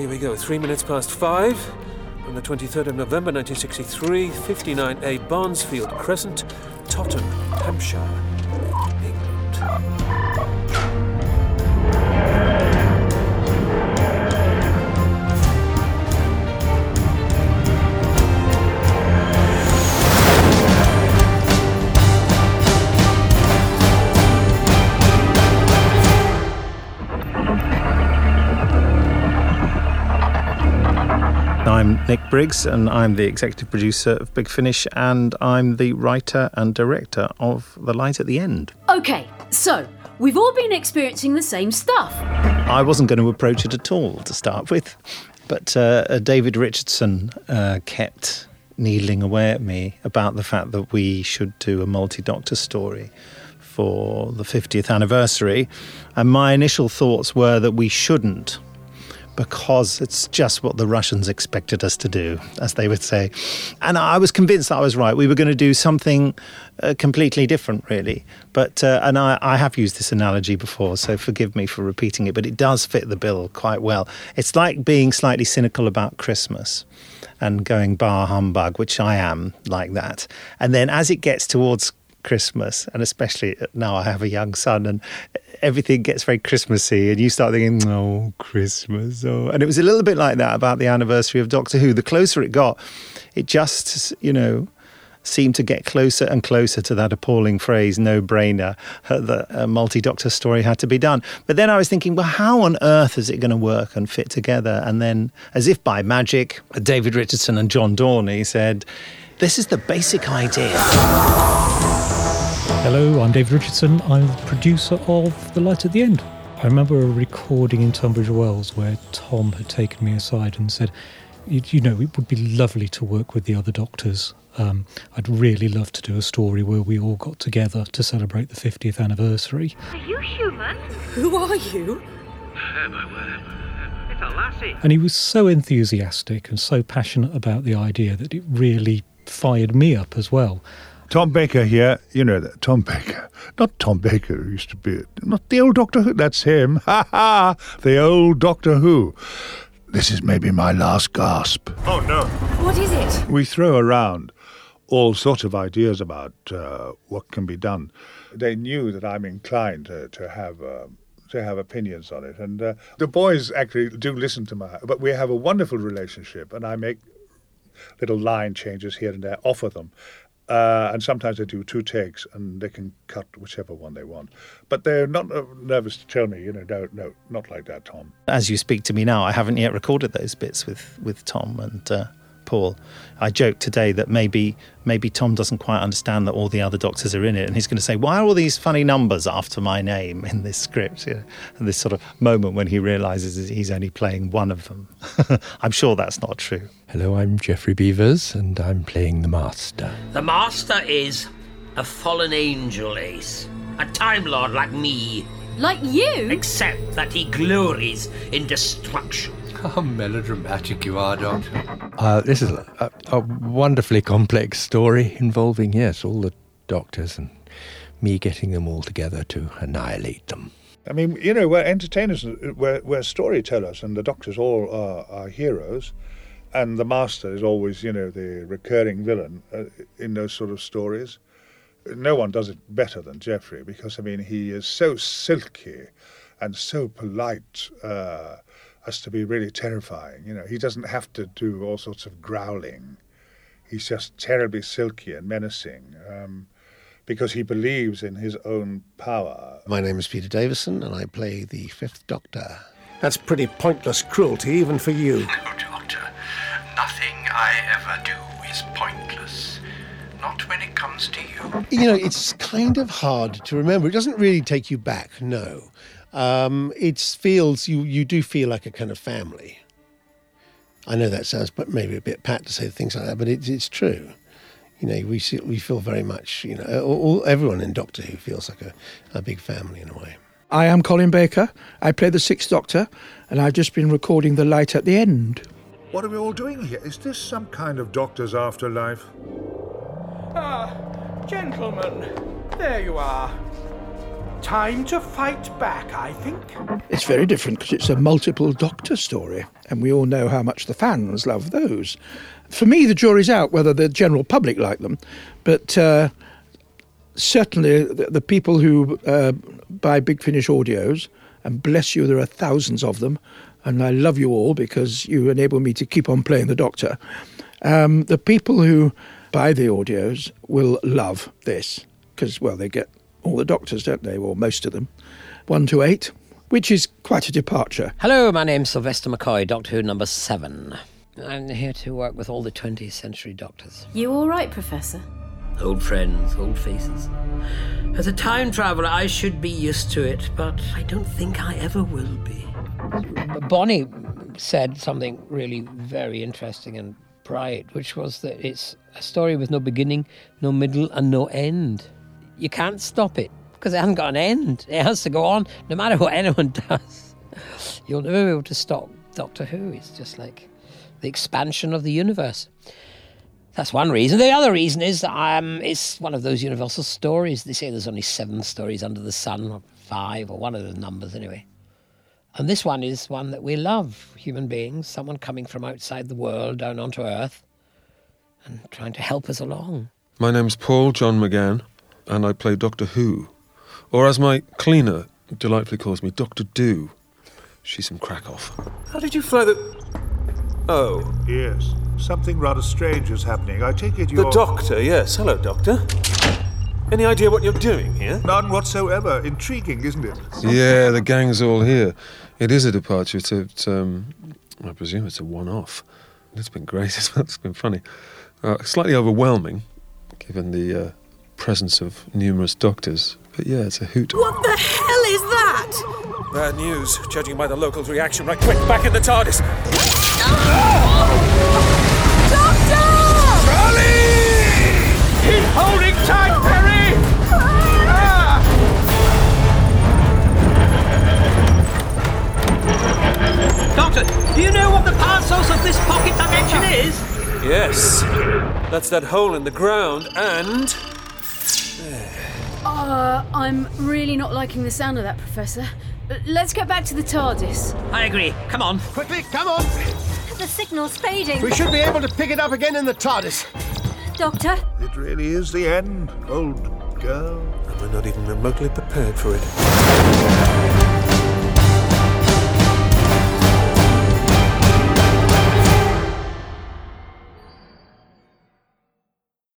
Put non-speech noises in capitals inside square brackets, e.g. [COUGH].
here we go. Three minutes past five. On the 23rd of November 1963, 59A Barnesfield Crescent, Totton, Hampshire, England. I'm Nick Briggs, and I'm the executive producer of Big Finish, and I'm the writer and director of The Light at the End. Okay, so we've all been experiencing the same stuff. I wasn't going to approach it at all to start with, but uh, David Richardson uh, kept needling away at me about the fact that we should do a multi doctor story for the 50th anniversary. And my initial thoughts were that we shouldn't because it's just what the Russians expected us to do, as they would say. And I was convinced I was right. We were going to do something uh, completely different, really. But uh, and I, I have used this analogy before, so forgive me for repeating it. But it does fit the bill quite well. It's like being slightly cynical about Christmas and going bar humbug, which I am like that. And then as it gets towards Christmas, and especially now I have a young son, and everything gets very Christmassy, and you start thinking, "Oh, Christmas!" Oh, and it was a little bit like that about the anniversary of Doctor Who. The closer it got, it just, you know, seemed to get closer and closer to that appalling phrase "no brainer" that a multi-doctor story had to be done. But then I was thinking, well, how on earth is it going to work and fit together? And then, as if by magic, David Richardson and John Dorney said, "This is the basic idea." Hello, I'm David Richardson. I'm the producer of The Light at the End. I remember a recording in Tunbridge Wells where Tom had taken me aside and said, You, you know, it would be lovely to work with the other doctors. Um, I'd really love to do a story where we all got together to celebrate the 50th anniversary. Are you human? Who are you? It's a lassie. And he was so enthusiastic and so passionate about the idea that it really fired me up as well. Tom Baker here. You know that Tom Baker, not Tom Baker who used to be, not the old Doctor Who. That's him. [LAUGHS] Ha ha! The old Doctor Who. This is maybe my last gasp. Oh no. What is it? We throw around all sorts of ideas about uh, what can be done. They knew that I'm inclined to, to have. Um, to have opinions on it, and uh, the boys actually do listen to my. But we have a wonderful relationship, and I make little line changes here and there, offer them, uh, and sometimes they do two takes, and they can cut whichever one they want. But they're not uh, nervous to tell me, you know, no, no, not like that, Tom. As you speak to me now, I haven't yet recorded those bits with with Tom and uh, Paul. I joked today that maybe maybe Tom doesn't quite understand that all the other doctors are in it, and he's going to say, "Why are all these funny numbers after my name in this script?" You know, and this sort of moment when he realizes that he's only playing one of them. [LAUGHS] I'm sure that's not true. Hello, I'm Geoffrey Beevers, and I'm playing the Master. The Master is a fallen angel, Ace. A Time Lord like me, Like you? except that he glories in destruction. [LAUGHS] How melodramatic you are, Doctor. Uh, this is a, a wonderfully complex story involving, yes, all the doctors and me getting them all together to annihilate them. I mean, you know, we're entertainers, we're, we're storytellers, and the doctors all are, are heroes, and the master is always, you know, the recurring villain uh, in those sort of stories. No one does it better than Geoffrey because, I mean, he is so silky and so polite uh, as to be really terrifying. You know, he doesn't have to do all sorts of growling. He's just terribly silky and menacing. Um, because he believes in his own power. My name is Peter Davison, and I play the Fifth Doctor. That's pretty pointless cruelty, even for you. No, Doctor. Nothing I ever do is pointless. Not when it comes to you. You know, it's kind of hard to remember. It doesn't really take you back, no. Um, it feels, you, you do feel like a kind of family. I know that sounds but maybe a bit pat to say things like that, but it's, it's true. You know, we, see, we feel very much, you know, all, all- everyone in Doctor Who feels like a, a big family in a way. I am Colin Baker. I play the Sixth Doctor, and I've just been recording The Light at the End. What are we all doing here? Is this some kind of doctor's afterlife? Ah, gentlemen, there you are. Time to fight back, I think. It's very different because it's a multiple doctor story, and we all know how much the fans love those. For me, the jury's out whether the general public like them, but uh, certainly the, the, people who uh, buy Big Finish audios, and bless you, there are thousands of them, and I love you all because you enable me to keep on playing the Doctor. Um, the people who buy the audios will love this because, well, they get all the doctors, don't they? Or most of them. One to eight, which is quite a departure. Hello, my name's Sylvester McCoy, Doctor Who number seven. I'm here to work with all the 20th century doctors. You all right, Professor? Old friends, old faces. As a time traveller, I should be used to it, but I don't think I ever will be. Bonnie said something really very interesting and bright, which was that it's a story with no beginning, no middle, and no end you can't stop it because it hasn't got an end. It has to go on no matter what anyone [LAUGHS] does. You'll never be able to stop Doctor Who. It's just like the expansion of the universe. That's one reason. The other reason is um, it's one of those universal stories. They say there's only seven stories under the sun, or five, or one of the numbers anyway. And this one is one that we love human beings, someone coming from outside the world down onto Earth and trying to help us along. My name's Paul John McGann and I play Doctor Who. Or as my cleaner delightfully calls me, Doctor Do. She's some crack off. How did you fly the. Oh. Yes. Something rather strange is happening. I take it you're. The Doctor, yes. Hello, Doctor. Any idea what you're doing here? None whatsoever. Intriguing, isn't it? Yeah, the gang's all here. It is a departure. It's, a, it's um, I presume it's a one-off. It's been great. [LAUGHS] It's been funny. Uh, slightly overwhelming, given the uh, presence of numerous doctors. But yeah, it's a hoot. What the hell is that? Bad news, judging by the locals' reaction. Right, quick, back in the TARDIS. Doctor! Charley! Keep holding tight, Peri! Ah! Doctor, do you know what the power source of this pocket dimension is? Yes. That's that hole in the ground and uh, I'm really not liking the sound of that, Professor. Let's get back to the TARDIS. I agree. Come on. Quickly, come on. The signal's fading. We should be able to pick it up again in the TARDIS. Doctor? It really is the end, old girl. And we're not even remotely prepared for it.